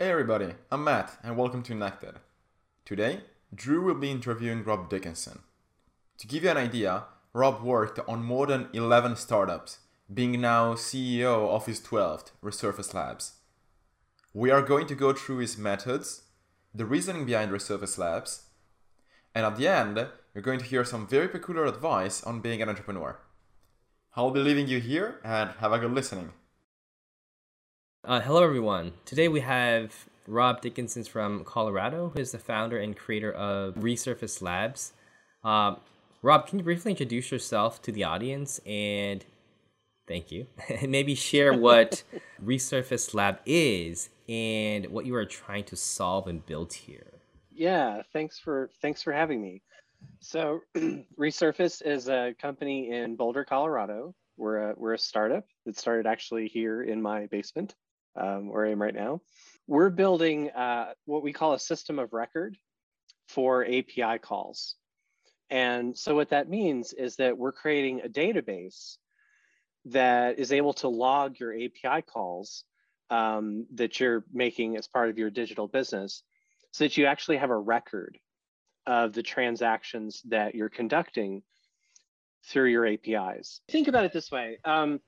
Hey everybody, I'm Matt and welcome to Innected. Today, Drew will be interviewing Rob Dickinson. To give you an idea, Rob worked on more than 11 startups, being now CEO of his 12th, Resurface Labs. We are going to go through his methods, the reasoning behind Resurface Labs, and at the end, you're going to hear some very peculiar advice on being an entrepreneur. I'll be leaving you here and have a good listening. Uh, hello, everyone. Today we have Rob Dickinson from Colorado, who is the founder and creator of Resurface Labs. Uh, Rob, can you briefly introduce yourself to the audience and thank you, and maybe share what Resurface Lab is and what you are trying to solve and build here? Yeah, thanks for thanks for having me. So, Resurface is a company in Boulder, Colorado. We're a, we're a startup that started actually here in my basement, um, where I am right now. We're building uh, what we call a system of record for API calls. And so, what that means is that we're creating a database that is able to log your API calls um, that you're making as part of your digital business so that you actually have a record of the transactions that you're conducting through your APIs. Think about it this way. Um,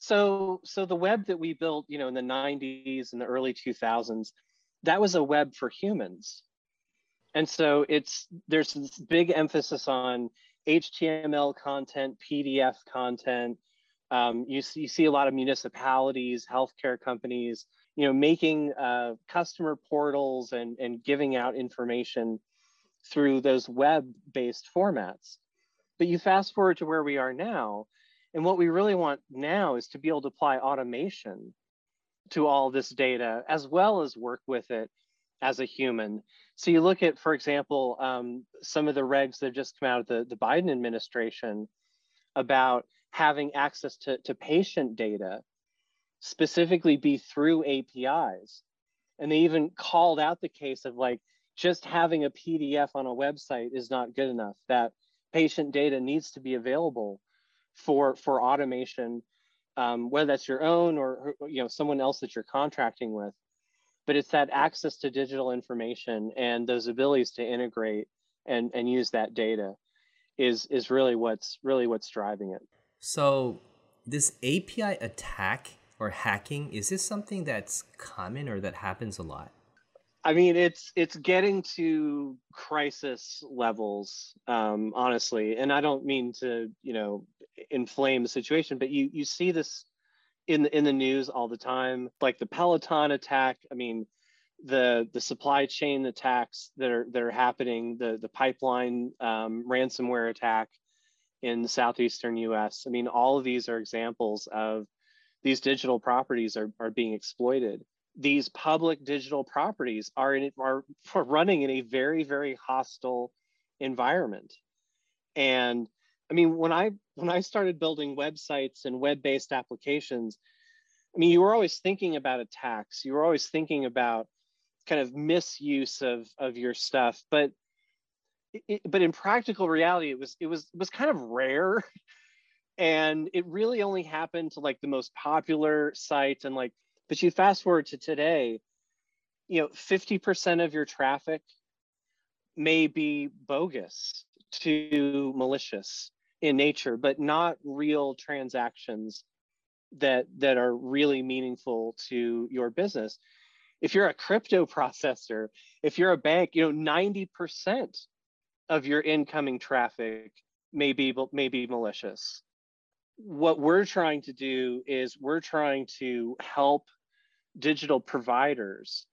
so, so the web that we built, you know, in the 90s and the early 2000s, that was a web for humans. And so it's there's this big emphasis on HTML content, PDF content. Um, you, see, you see a lot of municipalities, healthcare companies, you know, making uh, customer portals and, and giving out information through those web-based formats. But you fast forward to where we are now, and what we really want now is to be able to apply automation to all this data, as well as work with it as a human. So you look at, for example, um, some of the regs that have just come out of the, the Biden administration about having access to, to patient data, specifically be through APIs. And they even called out the case of like, just having a PDF on a website is not good enough. That patient data needs to be available for for automation, um, whether that's your own or you know someone else that you're contracting with. But it's that access to digital information and those abilities to integrate and and use that data is is really what's really what's driving it. So this API attack or hacking is this something that's common or that happens a lot? I mean, it's it's getting to crisis levels, um, honestly, and I don't mean to, you know, inflame the situation, but you you see this in the in the news all the time, like the Peloton attack. I mean, the the supply chain attacks that are that are happening, the the pipeline um, ransomware attack in the southeastern U.S. I mean, all of these are examples of these digital properties are are being exploited these public digital properties are in are running in a very very hostile environment and i mean when i when i started building websites and web-based applications i mean you were always thinking about attacks. You were always thinking about kind of misuse of of your stuff. But it, but in practical reality it was it was it was kind of rare. And it really only happened to like the most popular sites and like but you fast forward to today, you know, 50% of your traffic may be bogus to malicious in nature, but not real transactions that that are really meaningful to your business. If you're a crypto processor, if you're a bank, you know, 90% of your incoming traffic may be may be malicious. What we're trying to do is we're trying to help digital providers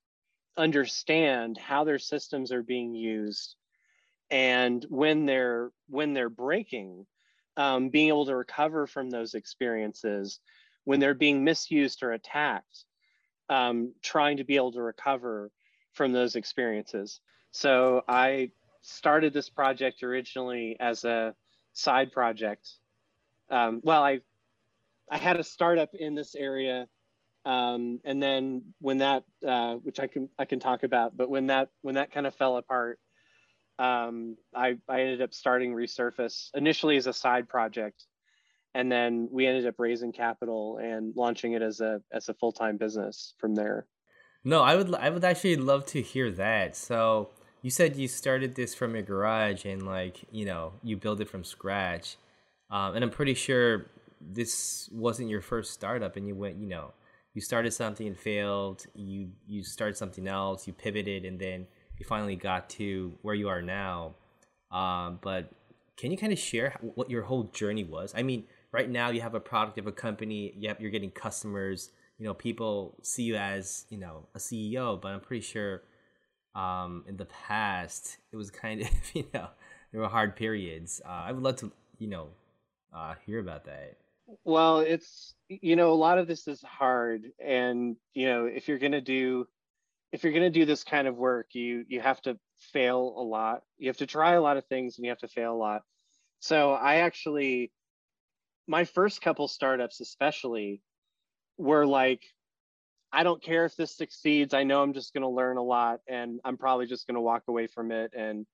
understand how their systems are being used and when they're when they're breaking um, being able to recover from those experiences when they're being misused or attacked um, trying to be able to recover from those experiences. So i started this project originally as a side project. Um, well i i had a startup in this area um, and then when that uh, which i can i can talk about but when that when that kind of fell apart um, I, I ended up starting resurface initially as a side project and then we ended up raising capital and launching it as a as a full-time business from there. No, I would I would actually love to hear that. So you said you started this from your garage and like you know you built it from scratch, um, and I'm pretty sure this wasn't your first startup, and you went you know you started something and failed, you you started something else, you pivoted, and then you finally got to where you are now. Um, but can you kind of share what your whole journey was? I mean, right now you have a product of a company, yep, you're getting customers you know people see you as you know a ceo but i'm pretty sure um in the past it was kind of you know there were hard periods uh, i would love to you know uh hear about that well it's you know a lot of this is hard and you know if you're to do if you're going to do this kind of work you you have to fail a lot you have to try a lot of things and you have to fail a lot so i actually my first couple startups especially were like, I don't care if this succeeds. I know I'm just going to learn a lot and I'm probably just going to walk away from it. And,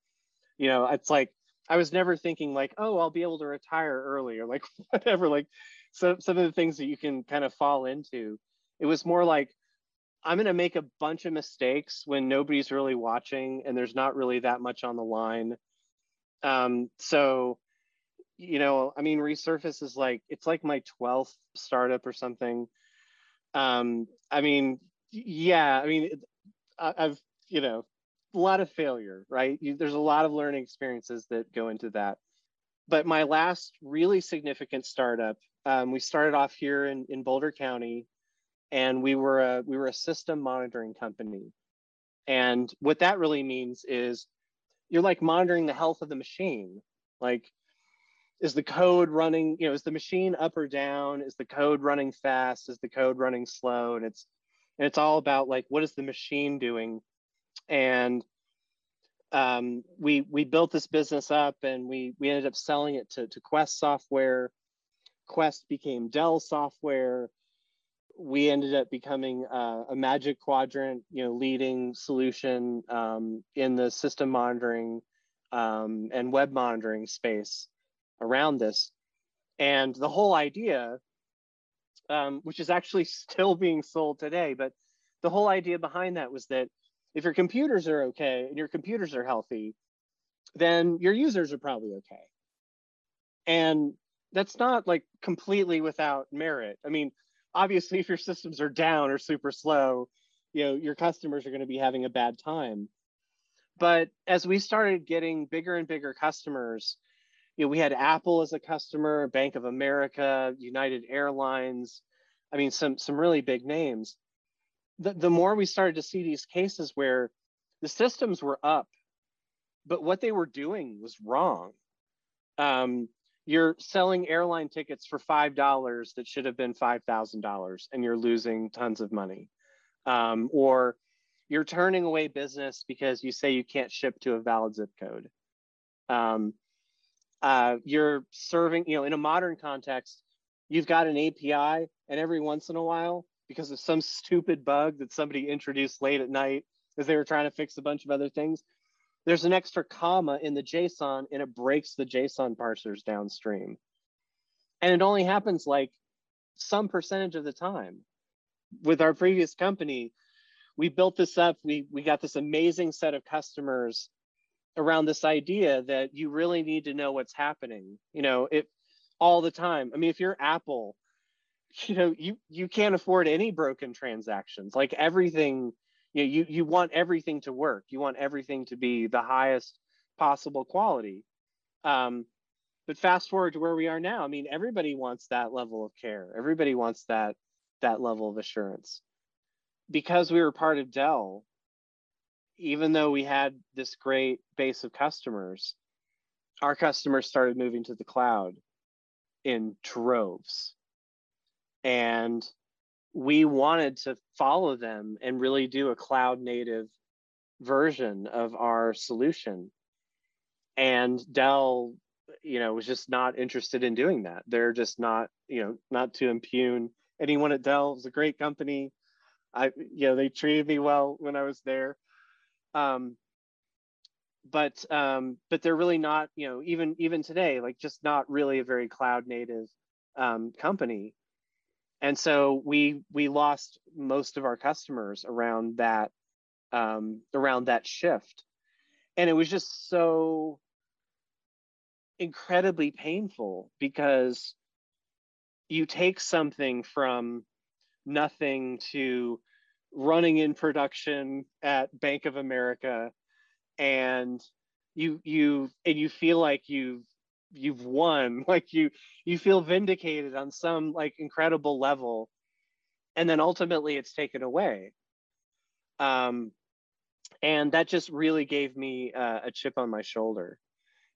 you know, it's like, I was never thinking like, oh, I'll be able to retire early or like whatever, like so, some of the things that you can kind of fall into. It was more like, I'm going to make a bunch of mistakes when nobody's really watching and there's not really that much on the line. Um, so, you know, I mean, Resurface is like, it's like my 12th startup or something. Um i mean yeah i mean i've you know a lot of failure right? You, there's a lot of learning experiences that go into that. But my last really significant startup um, we started off here in, in boulder county and we were a we were a system monitoring company. And what that really means is you're like monitoring the health of the machine. Like is the code running you know is the machine up or down? Is the code running fast? Is the code running slow? And it's and it's all about like what is the machine doing? And um, we we built this business up and we we ended up selling it to, to quest software. Quest became dell software we ended up becoming uh, a magic quadrant you know leading solution um, in the system monitoring um, and web monitoring space around this. And the whole idea, um, which is actually still being sold today, but the whole idea behind that was that if your computers are okay and your computers are healthy, then your users are probably okay. And that's not like completely without merit. I mean, obviously, if your systems are down or super slow, you know, your customers are going to be having a bad time. But as we started getting bigger and bigger customers, you know, we had Apple as a customer, Bank of America, United Airlines. I mean, some some really big names. The, the more we started to see these cases where the systems were up, but what they were doing was wrong. Um, you're selling airline tickets for five dollars that should have been five thousand dollars, and you're losing tons of money. Um, or you're turning away business because you say you can't ship to a valid zip code. Um, uh, you're serving, you know, in a modern context, you've got an API, and every once in a while, because of some stupid bug that somebody introduced late at night as they were trying to fix a bunch of other things, there's an extra comma in the JSON and it breaks the JSON parsers downstream. And it only happens like some percentage of the time. With our previous company, we built this up, we, we got this amazing set of customers around this idea that you really need to know what's happening you know it all the time i mean if you're apple you know you you can't afford any broken transactions like everything you know you you want everything to work. You want everything to be the highest possible quality. Um but fast forward to where we are now. I mean everybody wants that level of care. Everybody wants that that level of assurance. Because we were part of dell even though we had this great base of customers, our customers started moving to the cloud in droves. And we wanted to follow them and really do a cloud native version of our solution. And Dell, you know, was just not interested in doing that. They're just not, you know, not to impugn anyone at Dell. Was a great company. I, you know, they treated me well when I was there um, but um, but they're really not you know even even today like just not really a very cloud native um, company and so we we lost most of our customers around that um, around that shift. And it was just so incredibly painful because you take something from nothing to running in production at Bank of America and you you and you feel like you've you've won like you you feel vindicated on some like incredible level and then ultimately it's taken away. Um and that just really gave me uh, a chip on my shoulder.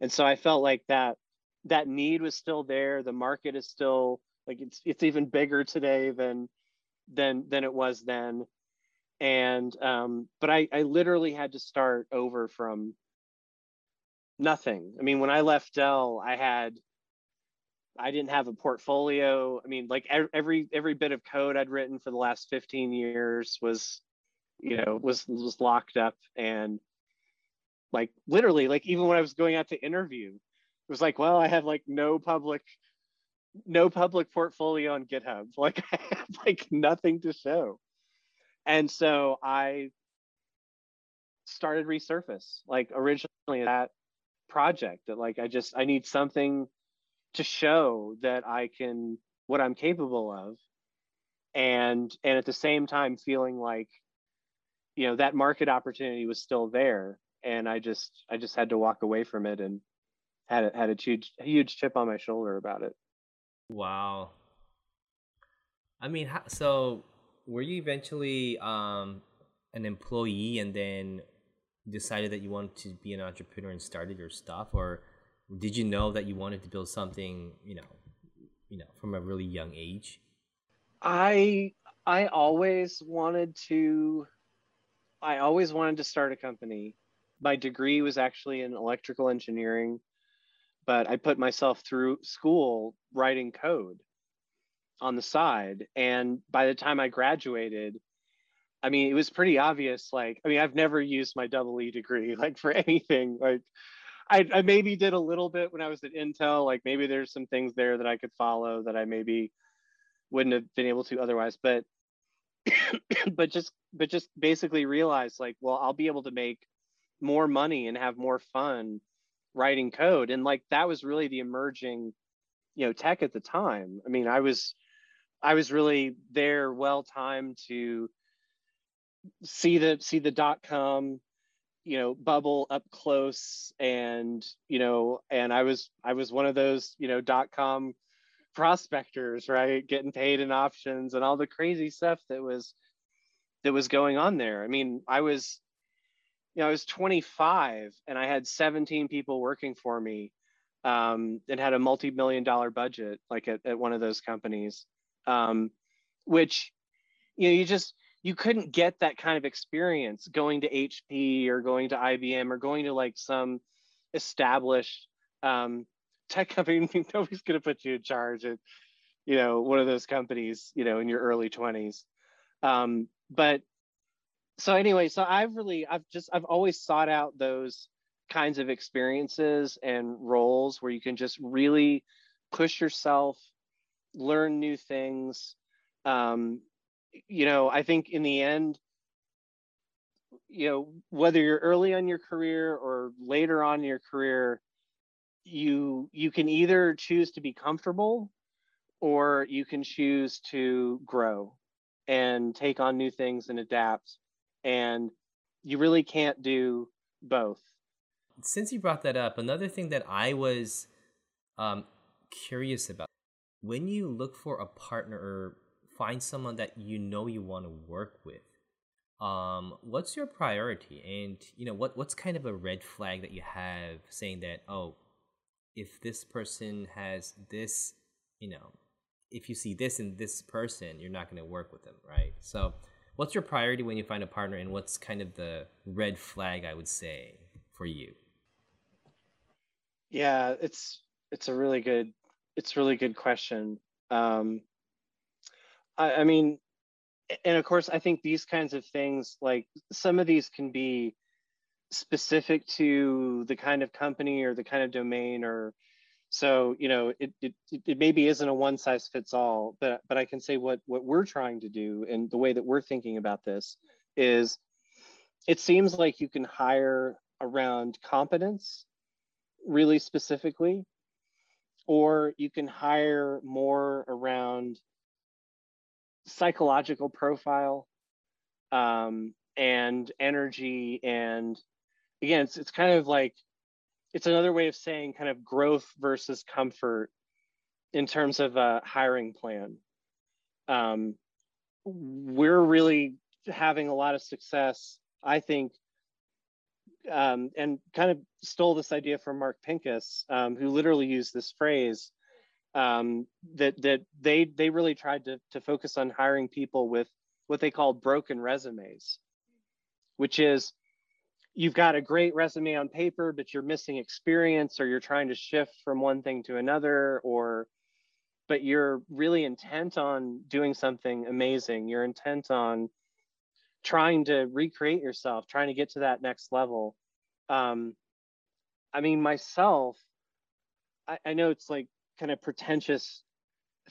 And so i felt like that that need was still there. The market is still like it's it's even bigger today than than than it was then. And um but i i literally had to start over from nothing. I mean, when I left Dell, I had I didn't have a portfolio. I mean, like every every bit of code I'd written for the last 15 years was, you know, was was locked up and like literally like even when I was going out to interview, it was like, well, I have like no public no public portfolio on GitHub. Like I have like nothing to show. And so I started resurface. Like originally that project that like I just I need something to show that I can what I'm capable of and and at the same time feeling like you know that market opportunity was still there and I just I just had to walk away from it and had a, had a huge huge chip on my shoulder about it. Wow. I mean, so were you eventually um, an employee and then decided that you wanted to be an entrepreneur and started your stuff? Or did you know that you wanted to build something you know you know from a really young age? I i always wanted to i always wanted to start a company. My degree was actually in electrical engineering but i put myself through school writing code on the side. And by the time i graduated I mean, it was pretty obvious. Like, I mean, I've never used my double E degree like for anything. Like, I, I maybe did a little bit when I was at Intel. Like, maybe there's some things there that I could follow that I maybe wouldn't have been able to otherwise. But, but just, but just basically realize like, well, I'll be able to make more money and have more fun writing code. And like, that was really the emerging, you know, tech at the time. I mean, I was, I was really there, well timed to see the see the dot com you know bubble up close and you know and i was i was one of those you know dot com prospectors right? Getting paid in options and all the crazy stuff that was that was going on there. I mean i was you know i was 25 and i had 17 people working for me um, and had a multi-million dollar budget like at, at one of those companies um, which you know you just you couldn't get that kind of experience going to HP or going to IBM or going to like some established um, tech company. Nobody's going to put you in charge at, you know, one of those companies, you know, in your early 20s. Um, but so anyway, so I've really, I've just, I've always sought out those kinds of experiences and roles where you can just really push yourself, learn new things, um, you know, I think in the end, you know, whether you're early on your career or later on in your career, you you can either choose to be comfortable or you can choose to grow and take on new things and adapt. And you really can't do both. Since you brought that up, another thing that I was um, curious about when you look for a partner or find someone that you know you want to work with. Um, what's your priority? And you know what what's kind of a red flag that you have saying that oh if this person has this you know if you see this in this person you're not going to work with them right? So what's your priority when you find a partner and what's kind of the red flag i would say for you? Yeah it's it's a really good it's a really good question. Um I, I mean, and of course, I think these kinds of things, like some of these can be specific to the kind of company or the kind of domain or So you know, it it, it maybe isn't a one size fits all, but but I can say what what we're trying to do and the way that we're thinking about this is, it seems like you can hire around competence, really specifically, or you can hire more around psychological profile um, and energy and again it's, it's kind of like it's another way of saying kind of growth versus comfort in terms of a hiring plan. Um, we're really having a lot of success i think um, and kind of stole this idea from mark pincus um, who literally used this phrase um, that that they they really tried to to focus on hiring people with what they call broken resumes, which is you've got a great resume on paper, but you're missing experience, or you're trying to shift from one thing to another, or but you're really intent on doing something amazing. You're intent on trying to recreate yourself, trying to get to that next level. Um, I mean, myself, I, I know it's like kind of pretentious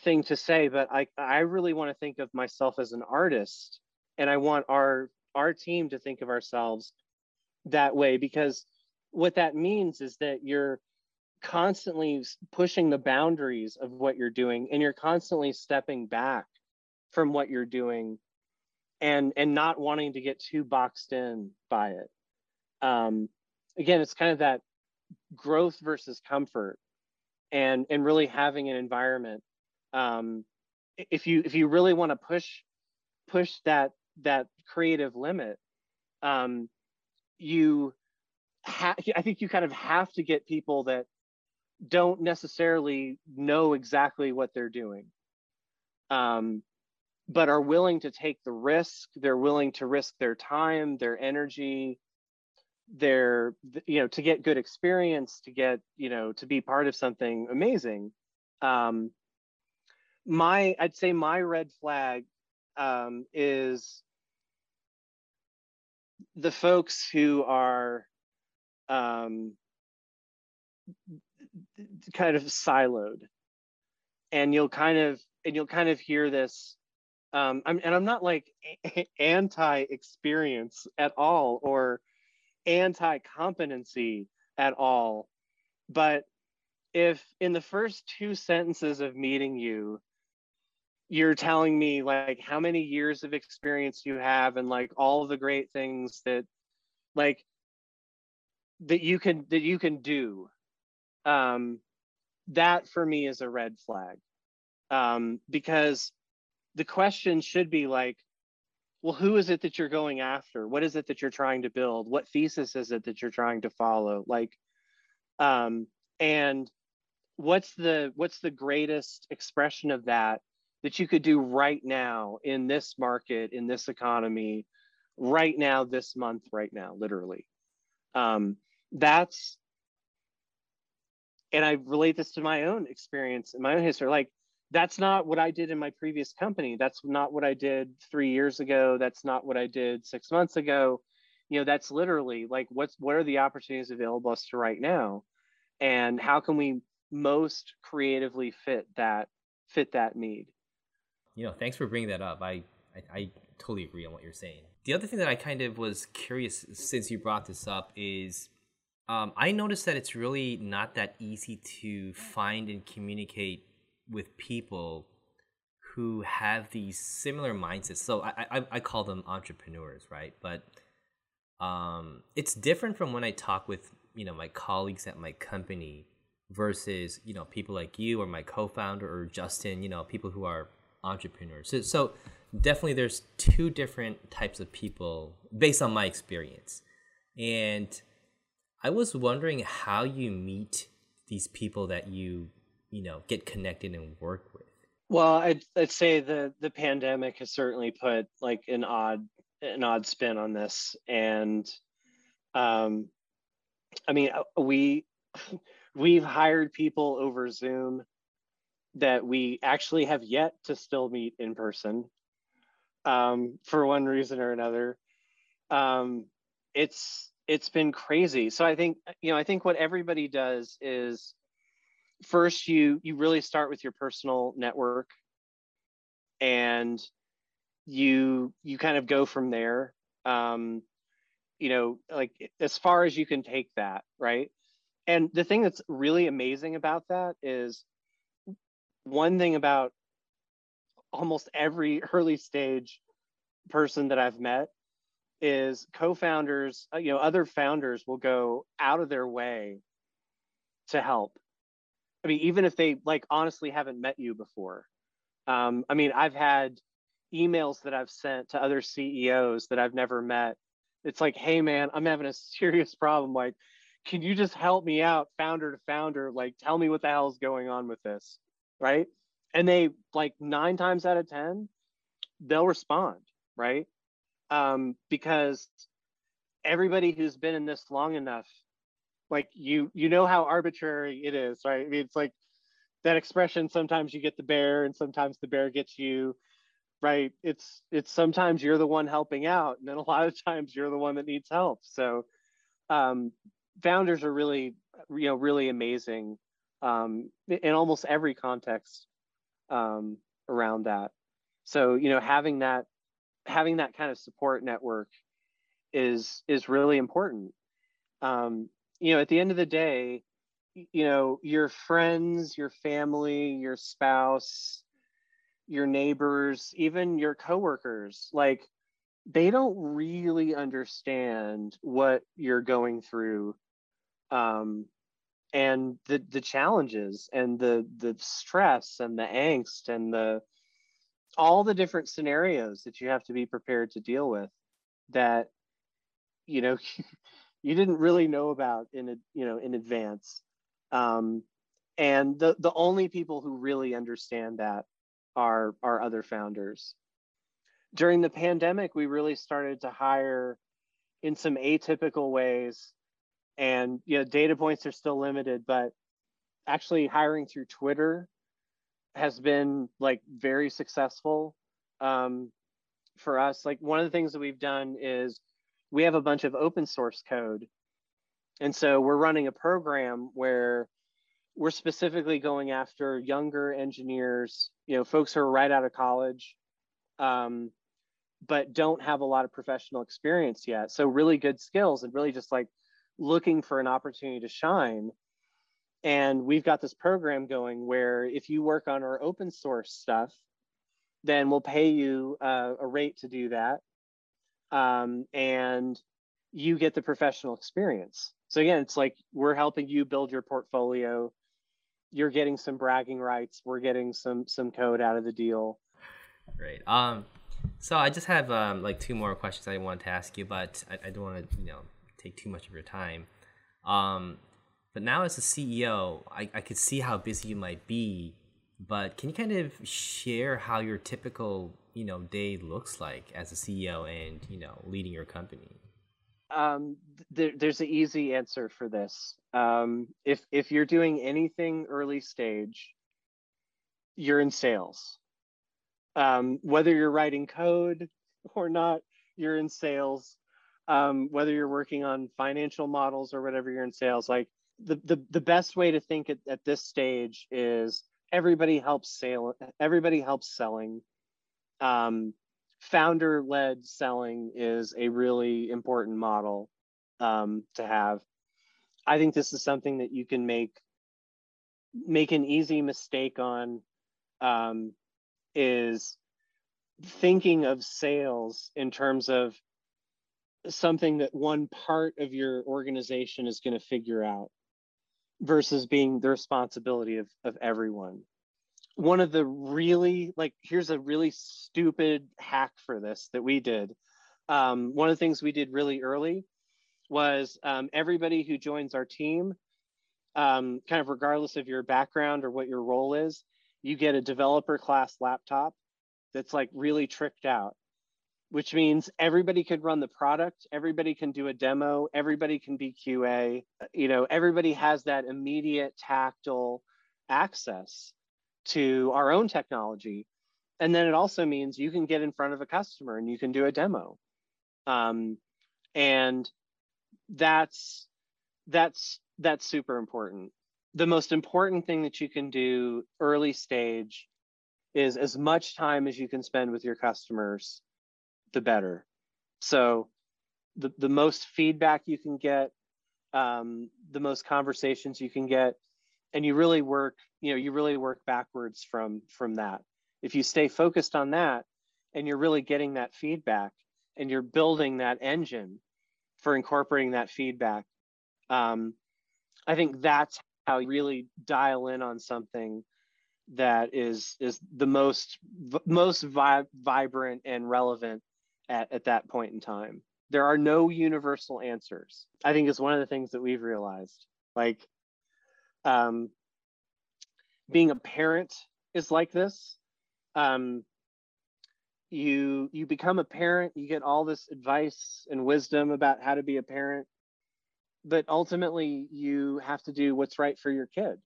thing to say, but I, I really want to think of myself as an artist and I want our our team to think of ourselves that way because what that means is that you're constantly pushing the boundaries of what you're doing and you're constantly stepping back from what you're doing and and not wanting to get too boxed in by it. Um, again it's kind of that growth versus comfort and and really having an environment um, if you if you really want to push push that that creative limit um, you ha- i think you kind of have to get people that don't necessarily know exactly what they're doing um, but are willing to take the risk they're willing to risk their time their energy their you know to get good experience to get you know to be part of something amazing. Um my i'd say my red flag um is the folks who are um kind of siloed. And you'll kind of and you'll kind of hear this um I'm, and i'm not like anti experience at all or anti competency at all. But if in the first two sentences of meeting you, you're telling me like how many years of experience you have and like all the great things that like that you can that you can do um that for me is a red flag um because the question should be like well who is it that you're going after? What is it that you're trying to build? What thesis is it that you're trying to follow? Like um and what's the what's the greatest expression of that that you could do right now in this market in this economy right now this month right now literally? Um that's and i relate this to my own experience my own history like that's not what I did in my previous company. That's not what I did three years ago. That's not what I did six months ago. You know, that's literally like what's what are the opportunities available us to right now, and how can we most creatively fit that fit that need. You know, thanks for bringing that up. I, I, I totally agree on what you're saying. The other thing that I kind of was curious since you brought this up is um, I noticed that it's really not that easy to find and communicate with people who have these similar mindsets. So I, I, I call them entrepreneurs, right? But um, it's different from when I talk with you know my colleagues at my company versus you know people like you or my co-founder or Justin. You know people who are entrepreneurs. So, so definitely there's two different types of people based on my experience, and I was wondering how you meet these people that you you know get connected and work with? Well i'd, I'd say the the pandemic has certainly put like an odd an odd spin on this. And um i mean uh, we we've hired people over zoom that we actually have yet to still meet in person um, for one reason or another. Um, it's it's been crazy. So i think you know i think what everybody does is first you you really start with your personal network and you you kind of go from there um you know like as far as you can take that right and the thing that's really amazing about that is one thing about almost every early stage person that I've met is co-founders, uh, you know, other founders will go out of their way to help. I mean, even if they like honestly haven't met you before. Um, I mean, I've had emails that I've sent to other CEOs that I've never met. It's like, hey man, I'm having a serious problem. Like, can you just help me out, founder to founder? Like, tell me what the hell is going on with this, right? And they like nine times out of ten, they'll respond, right? Um, because everybody who's been in this long enough, like you, you know how arbitrary it is, right? I mean, it's like that expression. Sometimes you get the bear, and sometimes the bear gets you right it's it's sometimes you're the one helping out and then a lot of times you're the one that needs help so um, founders are really you know really amazing um, in almost every context um, around that so you know having that having that kind of support network is is really important um, you know at the end of the day you know your friends your family your spouse your neighbors even your coworkers like they don't really understand what you're going through um, and the the challenges and the the stress and the angst and the all the different scenarios that you have to be prepared to deal with that you know you didn't really know about in a you know in advance. Um, and the the only people who really understand that are are other founders. During the pandemic we really started to hire in some atypical ways. And you know data points are still limited but actually hiring through twitter has been like very successful. Um, for us like one of the things that we've done is we have a bunch of open source code and so we're running a program where we're specifically going after younger engineers you know folks who are right out of college um, but don't have a lot of professional experience yet so really good skills and really just like looking for an opportunity to shine. And we've got this program going where if you work on our open source stuff, then we'll pay you uh, a rate to do that. Um, and you get the professional experience. So again, it's like we're helping you build your portfolio. You're getting some bragging rights. We're getting some some code out of the deal. Great. Um, so I just have um, like two more questions I wanted to ask you, but I, I don't want to you know take too much of your time. Um, but now as a CEO, I, I could see how busy you might be. But can you kind of share how your typical you know day looks like as a CEO and you know leading your company? Um, there, there's an easy answer for this. Um, if if you're doing anything early stage, you're in sales. Um, whether you're writing code or not, you're in sales um, whether you're working on financial models or whatever you're in sales like the, the, the best way to think at, at this stage is everybody helps sale everybody helps selling um, founder led selling is a really important model um, to have i think this is something that you can make make an easy mistake on um, is thinking of sales in terms of something that one part of your organization is going to figure out versus being the responsibility of, of everyone. One of the really, like, here's a really stupid hack for this that we did. Um, one of the things we did really early was um, everybody who joins our team, um, kind of regardless of your background or what your role is, you get a developer class laptop that's like really tricked out which means everybody could run the product, everybody can do a demo, everybody can be QA. You know, everybody has that immediate tactile access to our own technology. And then it also means you can get in front of a customer and you can do a demo. Um, and that's that's that's super important. the most important thing that you can do early stage is as much time as you can spend with your customers, the better. So the, the most feedback you can get, um, the most conversations you can get, and you really work, you know, you really work backwards from from that. If you stay focused on that and you're really getting that feedback and you're building that engine for incorporating that feedback, um, I think that's how you really dial in on something that is is the most most vi- vibrant and relevant at, at that point in time there are no universal answers i think is one of the things that we've realized like um, being a parent is like this. Um, you you become a parent you get all this advice and wisdom about how to be a parent but ultimately you have to do what's right for your kid.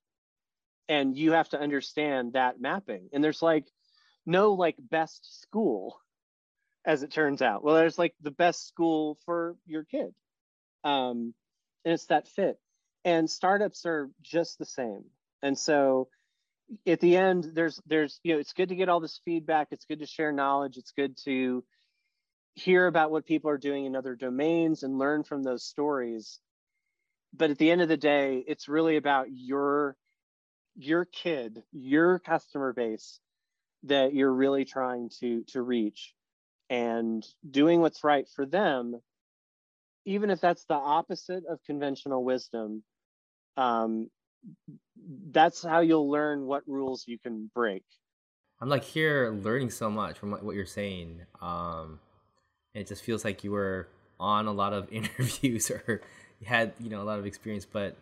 And you have to understand that mapping. And there's like no like best school as it turns out. Well there's like the best school for your kid. Um and it's that fit and startups are just the same. And so at the end there's there's you know it's good to get all this feedback. It's good to share knowledge. It's good to hear about what people are doing in other domains and learn from those stories. But at the end of the day it's really about your your kid your customer base that you're really trying to to reach and doing what's right for them even if that's the opposite of conventional wisdom um, that's how you'll learn what rules you can break. I'm like here learning so much from what you're saying. Um, it just feels like you were on a lot of interviews or had you know a lot of experience but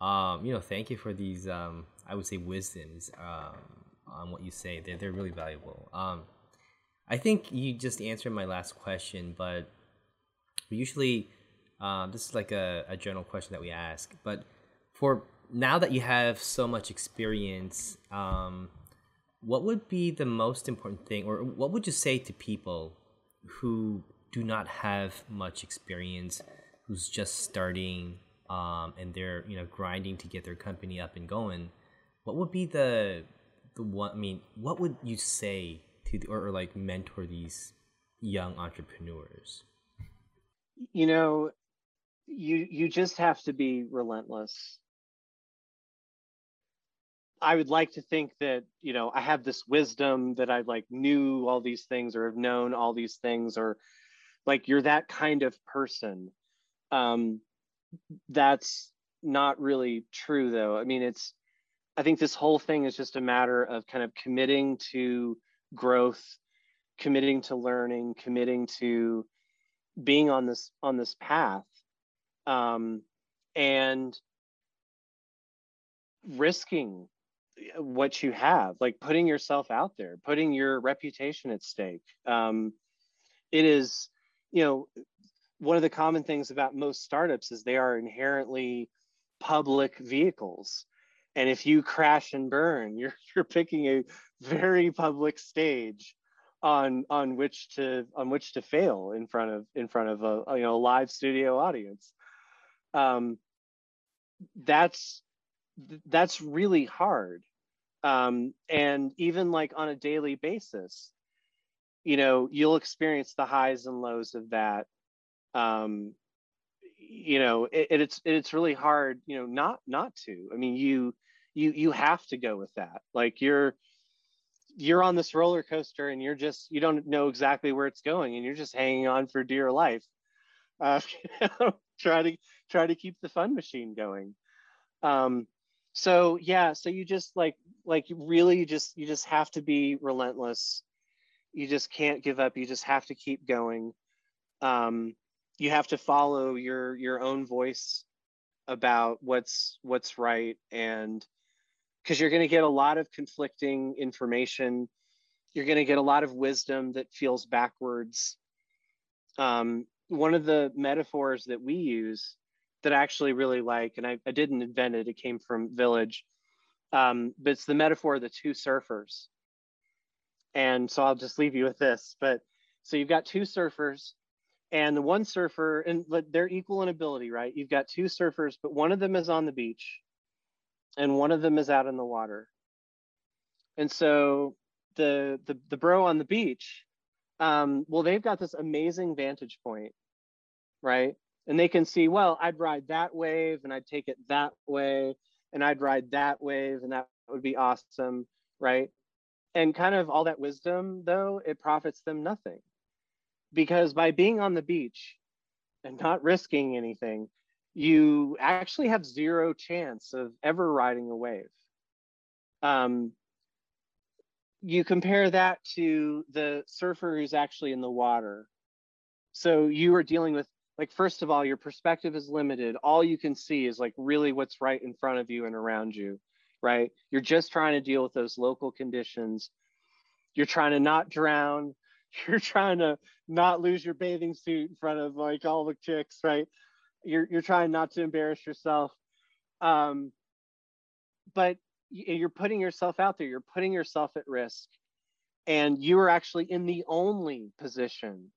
um, you know thank you for these um, i would say wisdoms um, on what you say. They're, they're really valuable. Um, i think you just answered my last question but usually um, this is like a, a general question that we ask but for now that you have so much experience um, what would be the most important thing or what would you say to people who do not have much experience who's just starting um, and they're you know grinding to get their company up and going, what would be the the one? I mean, what would you say to the, or, or like mentor these young entrepreneurs? You know, you you just have to be relentless. I would like to think that, you know, I have this wisdom that I like knew all these things or have known all these things or like you're that kind of person um, that's not really true, though. I mean, it's, I think this whole thing is just a matter of kind of committing to growth, committing to learning, committing to being on this on this path, um, and risking what you have, like putting yourself out there, putting your reputation at stake. Um, it is, you know, one of the common things about most startups is they are inherently public vehicles and if you crash and burn you're you're picking a very public stage on on which to on which to fail in front of in front of a you know live studio audience um that's that's really hard um and even like on a daily basis you know you'll experience the highs and lows of that um, you know, it, it's it's really hard, you know, not not to. I mean, you you you have to go with that. Like you're you're on this roller coaster and you're just you don't know exactly where it's going and you're just hanging on for dear life. Uh, try to try to keep the fun machine going. Um, so yeah, so you just like like really just you just have to be relentless. You just can't give up. You just have to keep going. Um, you have to follow your your own voice about what's what's right and because you're going to get a lot of conflicting information you're going to get a lot of wisdom that feels backwards um, one of the metaphors that we use that i actually really like and i, I didn't invent it it came from village um, but it's the metaphor of the two surfers and so i'll just leave you with this but so you've got two surfers and the one surfer and they're equal in ability right you've got two surfers but one of them is on the beach and one of them is out in the water. And so the the, the bro on the beach, um, well, they've got this amazing vantage point, right? And they can see, well, I'd ride that wave and I'd take it that way, and I'd ride that wave, and that would be awesome, right? And kind of all that wisdom, though, it profits them nothing. Because by being on the beach and not risking anything, you actually have zero chance of ever riding a wave. Um, you compare that to the surfer who's actually in the water. So you are dealing with, like, first of all, your perspective is limited. All you can see is like really what's right in front of you and around you, right? You're just trying to deal with those local conditions. You're trying to not drown. You're trying to not lose your bathing suit in front of like all the chicks, right? you're you're trying not to embarrass yourself um, but you're putting yourself out there you're putting yourself at risk and you are actually in the only position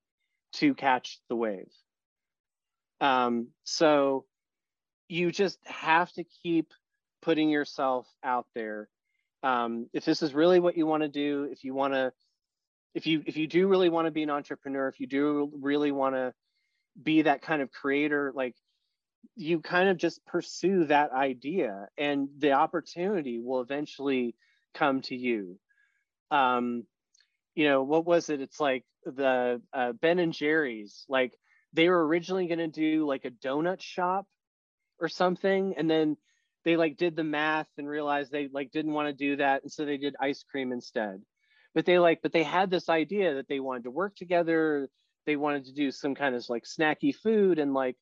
to catch the wave um, so you just have to keep putting yourself out there. Um, if this is really what you want to do if you want to if you if you do really want to be an entrepreneur if you do really want to be that kind of creator like you kind of just pursue that idea and the opportunity will eventually come to you. Um you know what was it? It's like the uh, ben and jerry's like they were originally going to do like a donut shop or something and then they like did the math and realized they like didn't want to do that and so they did ice cream instead. But they like but they had this idea that they wanted to work together they wanted to do some kind of like snacky food and like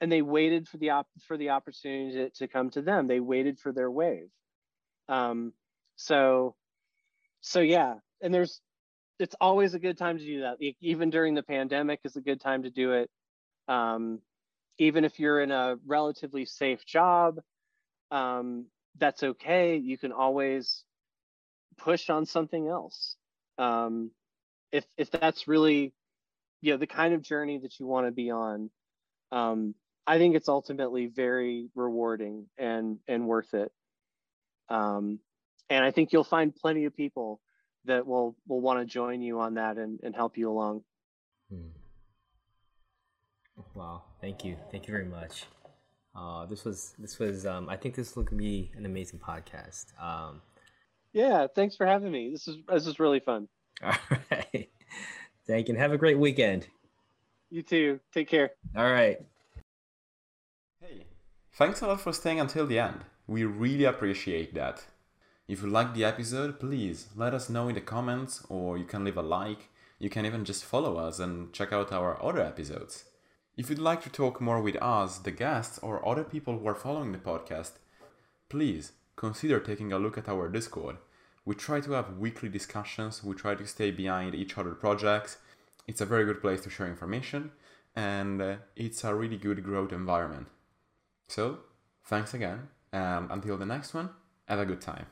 and they waited for the op- for the opportunity to, to come to them. They waited for their wave. Um so so yeah and there's it's always a good time to do that. Even during the pandemic is a good time to do it. Um even if you're in a relatively safe job um that's okay. You can always push on something else. Um if if that's really you know the kind of journey that you want to be on um, i think it's ultimately very rewarding and and worth it. Um, and i think you'll find plenty of people that will will want to join you on that and, and help you along hmm. wow thank you thank you very much uh, this was this was um, i think this will be an amazing podcast um, yeah thanks for having me this is this is really fun all right Thank you. And have a great weekend. You too. Take care. All right. Hey, thanks a lot for staying until the end. We really appreciate that. If you liked the episode, please let us know in the comments or you can leave a like. You can even just follow us and check out our other episodes. If you'd like to talk more with us, the guests, or other people who are following the podcast, please consider taking a look at our Discord. We try to have weekly discussions, we try to stay behind each other projects. It's a very good place to share information and uh, it's a really good growth environment. So, thanks again, and until the next one, have a good time.